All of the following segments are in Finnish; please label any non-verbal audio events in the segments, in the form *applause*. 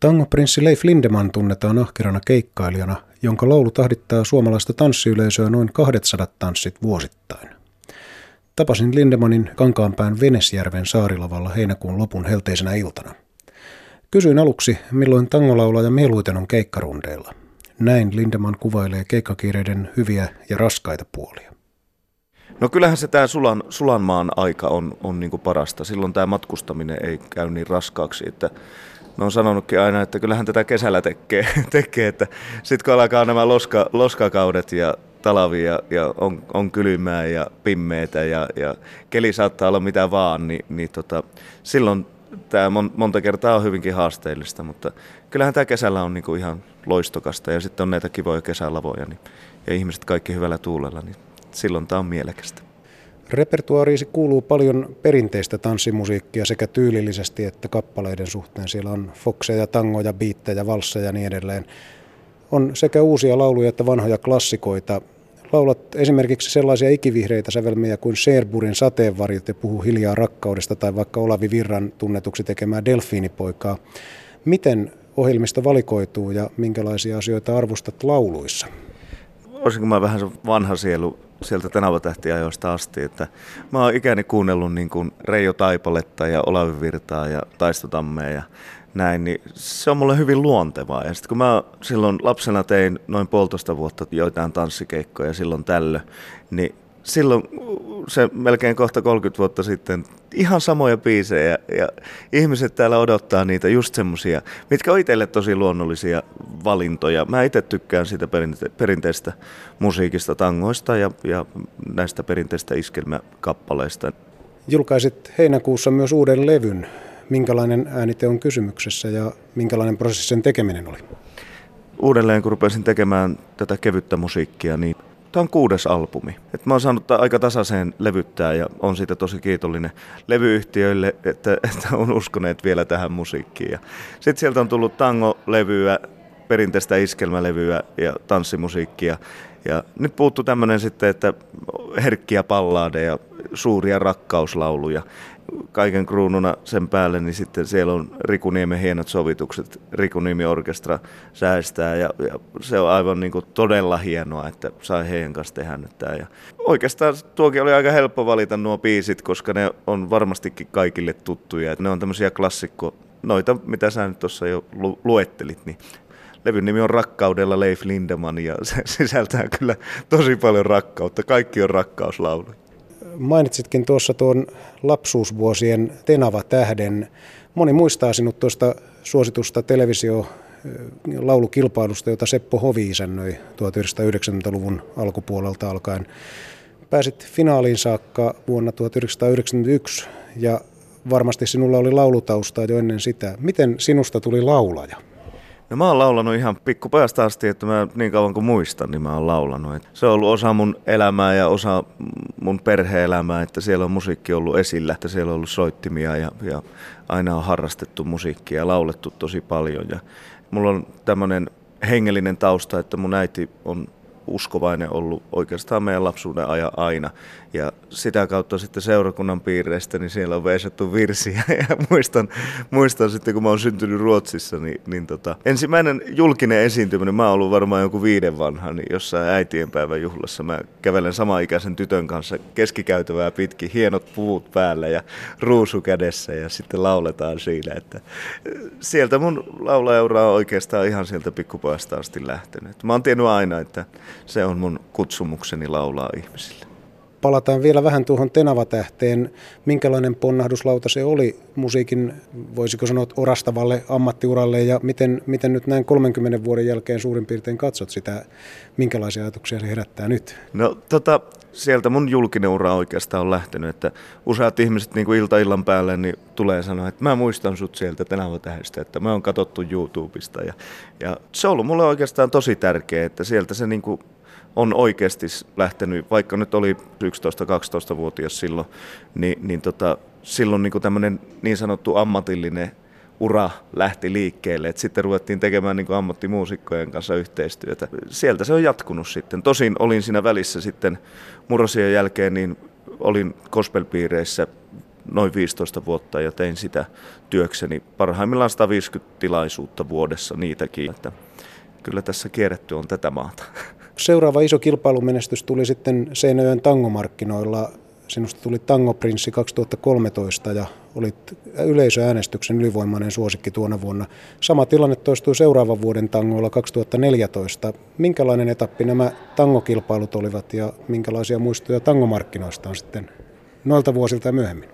Tangoprinssi Leif Lindeman tunnetaan ahkerana keikkailijana, jonka laulu tahdittaa suomalaista tanssiyleisöä noin 200 tanssit vuosittain. Tapasin Lindemanin Kankaanpään Venesjärven saarilavalla heinäkuun lopun helteisenä iltana. Kysyin aluksi, milloin tangolaulaja mieluiten on keikkarundeilla. Näin Lindeman kuvailee keikkakiireiden hyviä ja raskaita puolia. No kyllähän se tämä Sulan, Sulanmaan aika on, on niinku parasta. Silloin tämä matkustaminen ei käy niin raskaaksi, että mä oon sanonutkin aina, että kyllähän tätä kesällä tekee, *laughs* tekee että sitten kun alkaa nämä loska, loskakaudet ja talavi ja, ja on, on kylmää ja pimmeitä ja, ja keli saattaa olla mitä vaan, niin, niin tota, silloin tämä mon, monta kertaa on hyvinkin haasteellista, mutta kyllähän tämä kesällä on niinku ihan loistokasta ja sitten on näitä kivoja kesälavoja niin, ja ihmiset kaikki hyvällä tuulella, niin silloin tämä on mielekästä. Repertuaariisi kuuluu paljon perinteistä tanssimusiikkia sekä tyylillisesti että kappaleiden suhteen. Siellä on fokseja, tangoja, biittejä, valsseja ja niin edelleen. On sekä uusia lauluja että vanhoja klassikoita. Laulat esimerkiksi sellaisia ikivihreitä sävelmiä kuin Sherburin sateenvarjot ja puhu hiljaa rakkaudesta tai vaikka Olavi Virran tunnetuksi tekemää Delfiinipoikaa. Miten ohjelmista valikoituu ja minkälaisia asioita arvostat lauluissa? Olisinko mä vähän vanha sielu sieltä Tenava-tähtiajoista asti, että mä oon ikäni kuunnellut niin kuin Reijo Taipaletta ja Olavi Virtaa ja Taistotammea ja näin, niin se on mulle hyvin luontevaa. Ja sitten kun mä silloin lapsena tein noin puolitoista vuotta joitain tanssikeikkoja silloin tällö, niin silloin se melkein kohta 30 vuotta sitten ihan samoja biisejä ja ihmiset täällä odottaa niitä just semmosia, mitkä on itselle tosi luonnollisia valintoja. Mä itse tykkään siitä perinte- perinteistä musiikista, tangoista ja, ja näistä perinteistä iskelmäkappaleista. Julkaisit heinäkuussa myös uuden levyn. Minkälainen äänite on kysymyksessä ja minkälainen prosessi sen tekeminen oli? Uudelleen kun rupesin tekemään tätä kevyttä musiikkia, niin Tämä on kuudes albumi. Et mä oon saanut aika tasaiseen levyttää ja on siitä tosi kiitollinen levyyhtiöille, että, *laughs* että on uskoneet vielä tähän musiikkiin. Sitten sieltä on tullut tango-levyä, perinteistä iskelmälevyä ja tanssimusiikkia. Ja nyt puuttuu tämmöinen sitten, että herkkiä palladeja, suuria rakkauslauluja kaiken kruununa sen päälle, niin sitten siellä on Riku Niemen hienot sovitukset. Riku Niemi Orkestra säästää ja, ja se on aivan niin kuin todella hienoa, että sai heidän kanssa tehdä nyt tämä. Ja oikeastaan tuokin oli aika helppo valita nuo biisit, koska ne on varmastikin kaikille tuttuja. Ne on tämmöisiä klassikko, noita mitä sä nyt tuossa jo lu- luettelit, niin Levyn nimi on Rakkaudella Leif Lindeman ja *laughs* se sisältää kyllä tosi paljon rakkautta. Kaikki on rakkauslauluja mainitsitkin tuossa tuon lapsuusvuosien Tenava-tähden. Moni muistaa sinut tuosta suositusta televisio laulukilpailusta, jota Seppo Hovi isännöi 1990-luvun alkupuolelta alkaen. Pääsit finaaliin saakka vuonna 1991 ja varmasti sinulla oli laulutaustaa jo ennen sitä. Miten sinusta tuli laulaja? No mä oon laulanut ihan pikkupajasta asti, että mä niin kauan kuin muistan, niin mä oon laulanut. Et se on ollut osa mun elämää ja osa mun perheelämää, että siellä on musiikki ollut esillä, että siellä on ollut soittimia ja, ja aina on harrastettu musiikkia ja laulettu tosi paljon. Ja mulla on tämmöinen hengellinen tausta, että mun äiti on uskovainen ollut oikeastaan meidän lapsuuden ajan aina. Ja sitä kautta sitten seurakunnan piireistä, niin siellä on veisattu virsiä. *laughs* Ja muistan, muistan sitten, kun mä oon syntynyt Ruotsissa, niin, niin tota, ensimmäinen julkinen esiintyminen, mä oon ollut varmaan joku viiden vanha, niin jossain äitienpäivän juhlassa mä kävelen samaikäisen tytön kanssa keskikäytävää pitkin, hienot puvut päällä ja ruusu kädessä ja sitten lauletaan siinä. Että sieltä mun laulajaura on oikeastaan ihan sieltä pikkupojasta asti lähtenyt. Mä oon tiennyt aina, että se on mun kutsumukseni laulaa ihmisille. Palataan vielä vähän tuohon Tenava-tähteen. Minkälainen ponnahduslauta se oli musiikin, voisiko sanoa, orastavalle ammattiuralle ja miten, miten nyt näin 30 vuoden jälkeen suurin piirtein katsot sitä, minkälaisia ajatuksia se herättää nyt? No tota, sieltä mun julkinen ura oikeastaan on lähtenyt, että useat ihmiset niin kuin ilta illan päälle niin tulee sanoa, että mä muistan sut sieltä Tenava-tähdestä, että mä oon katsottu YouTubesta. Ja, ja se on ollut mulle oikeastaan tosi tärkeää, että sieltä se niin kuin on oikeasti lähtenyt, vaikka nyt oli 11-12-vuotias silloin, niin, niin tota, silloin niin tämmöinen niin sanottu ammatillinen ura lähti liikkeelle, että sitten ruvettiin tekemään niin ammattimuusikkojen kanssa yhteistyötä. Sieltä se on jatkunut sitten. Tosin olin siinä välissä sitten murrosien jälkeen, niin olin gospelpiireissä noin 15 vuotta ja tein sitä työkseni. Parhaimmillaan 150 tilaisuutta vuodessa niitäkin. Että kyllä tässä kierretty on tätä maata. Seuraava iso kilpailumenestys tuli sitten Seinäjoen tangomarkkinoilla Sinusta tuli Tangoprinssi 2013 ja olit yleisöäänestyksen ylivoimainen suosikki tuona vuonna. Sama tilanne toistui seuraavan vuoden tangoilla 2014. Minkälainen etappi nämä tangokilpailut olivat ja minkälaisia muistoja tangomarkkinoista on sitten noilta vuosilta myöhemmin?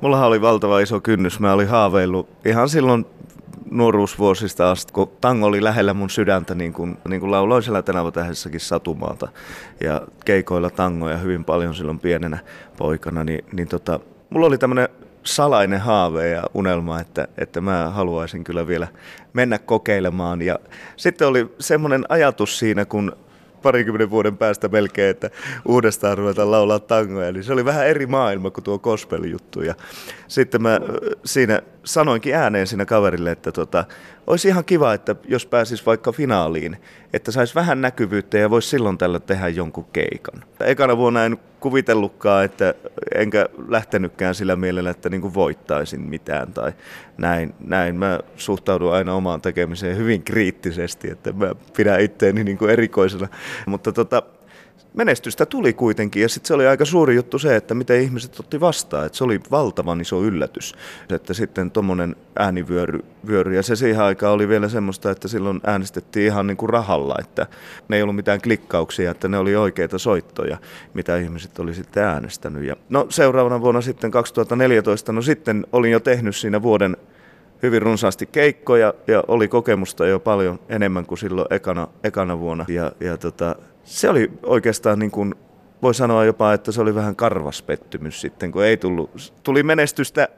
Mullahan oli valtava iso kynnys. Mä olin haaveillut ihan silloin nuoruusvuosista asti, kun tango oli lähellä mun sydäntä, niin kuin, niin kuin lauloin siellä Tenavotähdessäkin satumaata ja keikoilla tangoja hyvin paljon silloin pienenä poikana, niin, niin tota, mulla oli tämmöinen salainen haave ja unelma, että, että mä haluaisin kyllä vielä mennä kokeilemaan. Ja sitten oli semmoinen ajatus siinä, kun parikymmenen vuoden päästä melkein, että uudestaan ruvetaan laulaa tangoja, niin se oli vähän eri maailma kuin tuo gospel-juttu. Ja sitten mä siinä sanoinkin ääneen siinä kaverille, että tota, olisi ihan kiva, että jos pääsis vaikka finaaliin, että saisi vähän näkyvyyttä ja voisi silloin tällä tehdä jonkun keikan. Ekana vuonna en kuvitellutkaan, että enkä lähtenytkään sillä mielellä, että niin voittaisin mitään tai näin, näin. Mä suhtaudun aina omaan tekemiseen hyvin kriittisesti, että mä pidän itteeni niin erikoisena. Mutta tota, menestystä tuli kuitenkin ja sitten se oli aika suuri juttu se, että miten ihmiset otti vastaan. Että se oli valtavan iso yllätys, että sitten tuommoinen äänivyöry vyöry. ja se siihen aikaan oli vielä semmoista, että silloin äänestettiin ihan niin kuin rahalla, että ne ei ollut mitään klikkauksia, että ne oli oikeita soittoja, mitä ihmiset oli sitten äänestänyt. Ja no seuraavana vuonna sitten 2014, no sitten olin jo tehnyt siinä vuoden hyvin runsaasti keikkoja ja oli kokemusta jo paljon enemmän kuin silloin ekana, ekana vuonna. Ja, ja tota, se oli oikeastaan niin kuin, voi sanoa jopa, että se oli vähän karvas pettymys sitten, kun ei tullut, tuli menestystä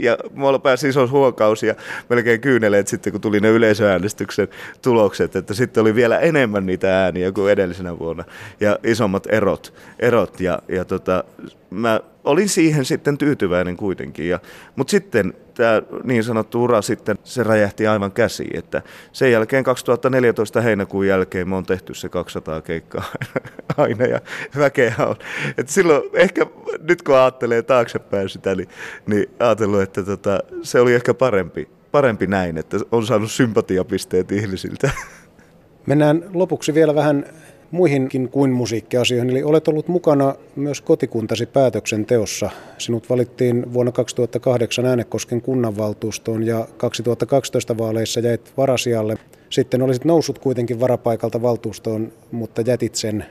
ja mulla pääsi iso huokaus ja melkein kyyneleet sitten, kun tuli ne yleisöäänestyksen tulokset, että sitten oli vielä enemmän niitä ääniä kuin edellisenä vuonna ja isommat erot. erot ja, ja tota, mä olin siihen sitten tyytyväinen kuitenkin. Ja, mutta sitten tämä niin sanottu ura sitten, se räjähti aivan käsiin. Että sen jälkeen 2014 heinäkuun jälkeen me on tehty se 200 keikkaa *laughs* aina ja väkeä on. Et silloin ehkä nyt kun ajattelee taaksepäin sitä, niin, niin ajatellut, että tota, se oli ehkä parempi, parempi näin, että on saanut sympatiapisteet ihmisiltä. *laughs* Mennään lopuksi vielä vähän muihinkin kuin musiikkiasioihin. Eli olet ollut mukana myös kotikuntasi päätöksenteossa. Sinut valittiin vuonna 2008 Äänekosken kunnanvaltuustoon ja 2012 vaaleissa jäit varasijalle. Sitten olisit noussut kuitenkin varapaikalta valtuustoon, mutta jätit sen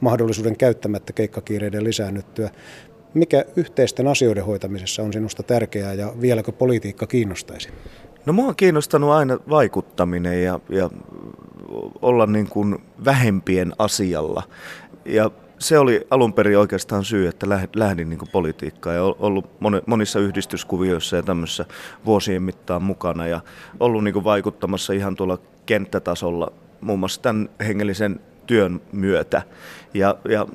mahdollisuuden käyttämättä keikkakiireiden lisäännyttyä. Mikä yhteisten asioiden hoitamisessa on sinusta tärkeää ja vieläkö politiikka kiinnostaisi? No mua on kiinnostanut aina vaikuttaminen ja, ja olla niin kuin vähempien asialla. Ja se oli alun perin oikeastaan syy, että lähdin niin politiikkaan ja ollut monissa yhdistyskuvioissa ja tämmöisissä vuosien mittaan mukana ja ollut niin kuin vaikuttamassa ihan tuolla kenttätasolla muun muassa tämän hengellisen työn myötä. Ja, ja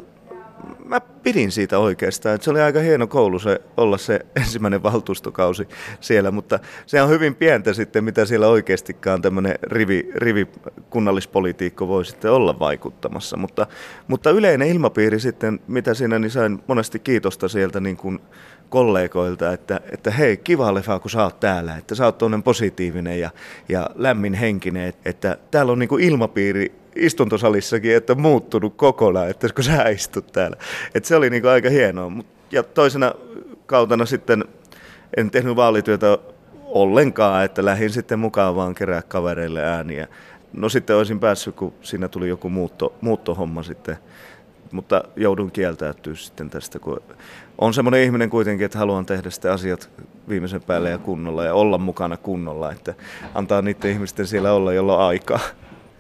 mä pidin siitä oikeastaan. Että se oli aika hieno koulu se, olla se *laughs* ensimmäinen valtuustokausi siellä, mutta se on hyvin pientä sitten, mitä siellä oikeastikaan tämmöinen rivi, rivi kunnallispolitiikko voi sitten olla vaikuttamassa. Mutta, mutta yleinen ilmapiiri sitten, mitä siinä, niin sain monesti kiitosta sieltä niin kuin kollegoilta, että, että hei, kiva leffa, kun sä oot täällä, että sä oot positiivinen ja, ja lämmin henkinen, että täällä on niin kuin ilmapiiri istuntosalissakin, että muuttunut kokonaan, että kun sä istut täällä. Että se oli niin aika hienoa. Ja toisena kautena sitten en tehnyt vaalityötä ollenkaan, että lähdin sitten mukaan vaan kerää kavereille ääniä. No sitten olisin päässyt, kun siinä tuli joku muutto, muuttohomma sitten, mutta joudun kieltäytyä sitten tästä, kun on semmoinen ihminen kuitenkin, että haluan tehdä sitten asiat viimeisen päälle ja kunnolla ja olla mukana kunnolla, että antaa niiden ihmisten siellä olla, jolla on aikaa.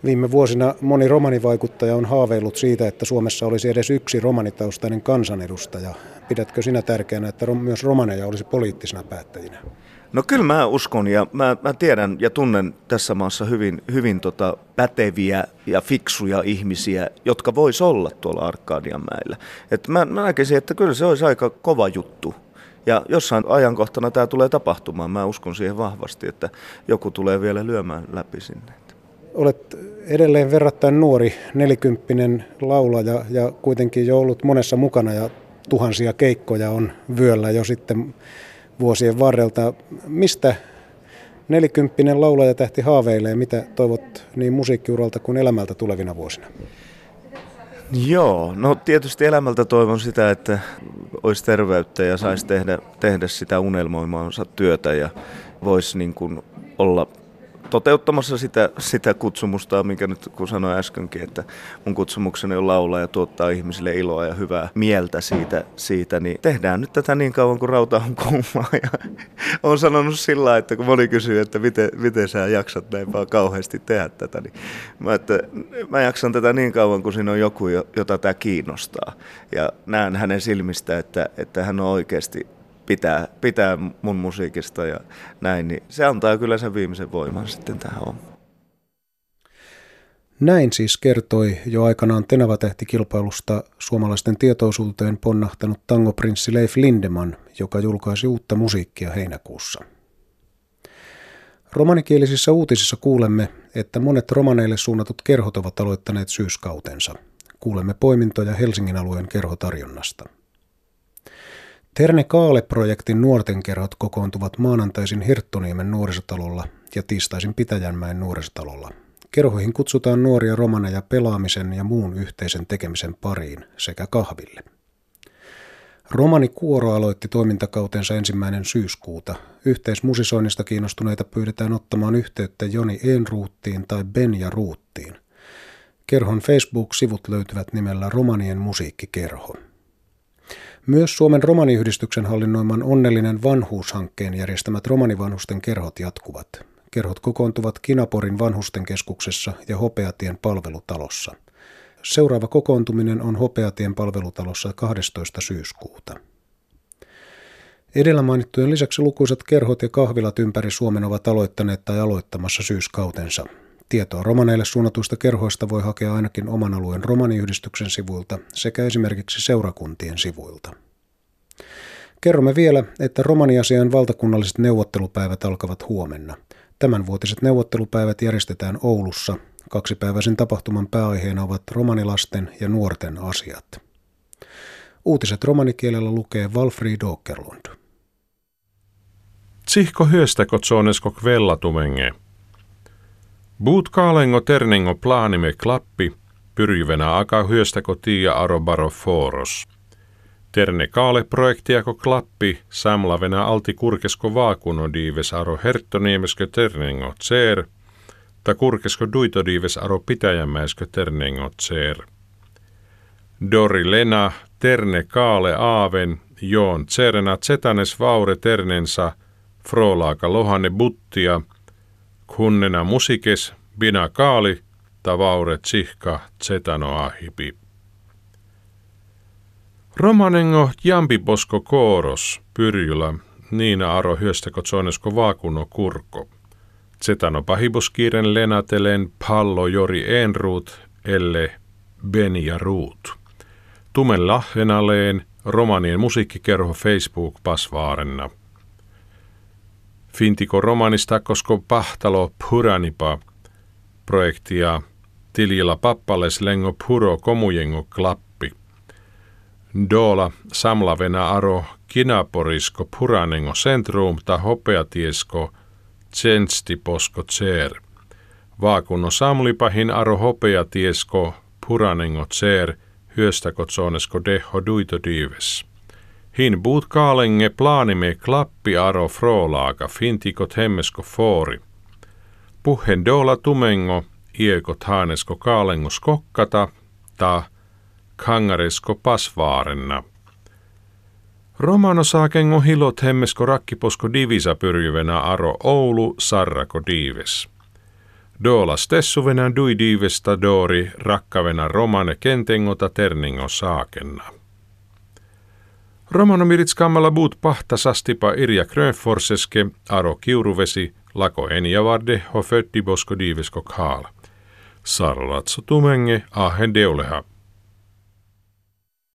Viime vuosina moni romanivaikuttaja on haaveillut siitä, että Suomessa olisi edes yksi romanitaustainen kansanedustaja. Pidätkö sinä tärkeänä, että myös romaneja olisi poliittisina päättäjinä? No kyllä mä uskon ja mä, mä tiedän ja tunnen tässä maassa hyvin, hyvin tota päteviä ja fiksuja ihmisiä, jotka vois olla tuolla Arkadianmäellä. Et mä, mä näkisin, että kyllä se olisi aika kova juttu. Ja jossain ajankohtana tämä tulee tapahtumaan. Mä uskon siihen vahvasti, että joku tulee vielä lyömään läpi sinne. Olet edelleen verrattain nuori, nelikymppinen laulaja ja kuitenkin jo ollut monessa mukana ja tuhansia keikkoja on vyöllä jo sitten vuosien varrelta. Mistä nelikymppinen laulaja tähti haaveilee? Mitä toivot niin musiikkiuralta kuin elämältä tulevina vuosina? Joo, no tietysti elämältä toivon sitä, että olisi terveyttä ja saisi tehdä, tehdä sitä unelmoimaansa työtä ja voisi niin kuin olla toteuttamassa sitä, sitä kutsumusta, minkä nyt kun sanoin äskenkin, että mun kutsumukseni on laulaa ja tuottaa ihmisille iloa ja hyvää mieltä siitä, siitä niin tehdään nyt tätä niin kauan kuin rauta on kuumaa. Ja *laughs* olen sanonut sillä että kun moni kysyy, että miten, miten sä jaksat näin vaan kauheasti tehdä tätä, niin mä, että mä jaksan tätä niin kauan kuin siinä on joku, jota tämä kiinnostaa. Ja näen hänen silmistä, että, että hän on oikeasti pitää, pitää mun musiikista ja näin, niin se antaa kyllä sen viimeisen voiman sitten tähän hommaan. Näin siis kertoi jo aikanaan Tenava-tähti-kilpailusta suomalaisten tietoisuuteen ponnahtanut tangoprinssi Leif Lindeman, joka julkaisi uutta musiikkia heinäkuussa. Romanikielisissä uutisissa kuulemme, että monet romaneille suunnatut kerhot ovat aloittaneet syyskautensa. Kuulemme poimintoja Helsingin alueen kerhotarjonnasta. Terne Kaale-projektin nuorten kerhot kokoontuvat maanantaisin Herttoniemen nuorisotalolla ja tiistaisin Pitäjänmäen nuorisotalolla. Kerhoihin kutsutaan nuoria romaneja pelaamisen ja muun yhteisen tekemisen pariin sekä kahville. Romani Kuoro aloitti toimintakautensa ensimmäinen syyskuuta. Yhteismusisoinnista kiinnostuneita pyydetään ottamaan yhteyttä Joni Enruuttiin tai Benja Ruuttiin. Kerhon Facebook-sivut löytyvät nimellä Romanien musiikkikerho. Myös Suomen romaniyhdistyksen hallinnoiman Onnellinen vanhuushankkeen järjestämät romanivanhusten kerhot jatkuvat. Kerhot kokoontuvat Kinaporin vanhusten keskuksessa ja Hopeatien palvelutalossa. Seuraava kokoontuminen on Hopeatien palvelutalossa 12. syyskuuta. Edellä mainittujen lisäksi lukuisat kerhot ja kahvilat ympäri Suomen ovat aloittaneet tai aloittamassa syyskautensa. Tietoa romaneille suunnatuista kerhoista voi hakea ainakin oman alueen romaniyhdistyksen sivuilta sekä esimerkiksi seurakuntien sivuilta. Kerromme vielä, että romaniasian valtakunnalliset neuvottelupäivät alkavat huomenna. Tämänvuotiset neuvottelupäivät järjestetään Oulussa. Kaksipäiväisen tapahtuman pääaiheena ovat romanilasten ja nuorten asiat. Uutiset romanikielellä lukee Walfried Åkerlund. Tsihko hyöstäkö tsonesko kvellatumenge – Buut kaalengo terningo plaanimme klappi, pyrjyvenä aka hyöstäko tiia arobaro foros. Terne kaale projektiako klappi, samlavena alti kurkesko vaakuno diives aro herttoniemeskö terningo tseer, ta kurkesko diives aro pitäjämäeskö terningo tseer. Dori Lena, terne kaale aaven, joon tserena tsetanes vaure ternensa, frolaaka lohane buttia – Kunnena musikes, bina kaali, tavaure tsihka, tsetano ahipi. Romanengo jampiposko kooros, pyrjula, niina aro hyöstäko tsonesko vaakuno kurko. Tsetano pahibuskiiren lenatelen pallo jori enruut, elle ben ja ruut. Tumen lahvenaleen, romanien musiikkikerho Facebook pasvaarenna. Fintiko romanista kosko pahtalo puranipa projektia tiljilla pappales lengo puro komujengo klappi. Doola samlavena aro kinaporisko puranengo centrum ta hopeatiesko tsenstiposko tser. Vaakunno samlipahin aro hopeatiesko puranengo tser hyöstäkot sonesko deho duito dives. Hin buut kaalenge plaanimme klappi aro frolaaga fintikot hemmesko foori. Puhen dola tumengo iekot haanesko kaalengo skokkata ta kangaresko pasvaarenna. Romano saakengo hilot hemmesko rakkiposko divisa pyrjyvenä aro Oulu sarrako diives. Doola stessuvena dui diivesta doori rakkavena romane kentengota terningo saakenna. Romanomirit skammalla buut pahta sastipa Irja Grönforseske, Aro Kiuruvesi, Lako Enjavarde och föddi Bosko Divesko Kaala. Sarlatso tumenge ahen deuleha.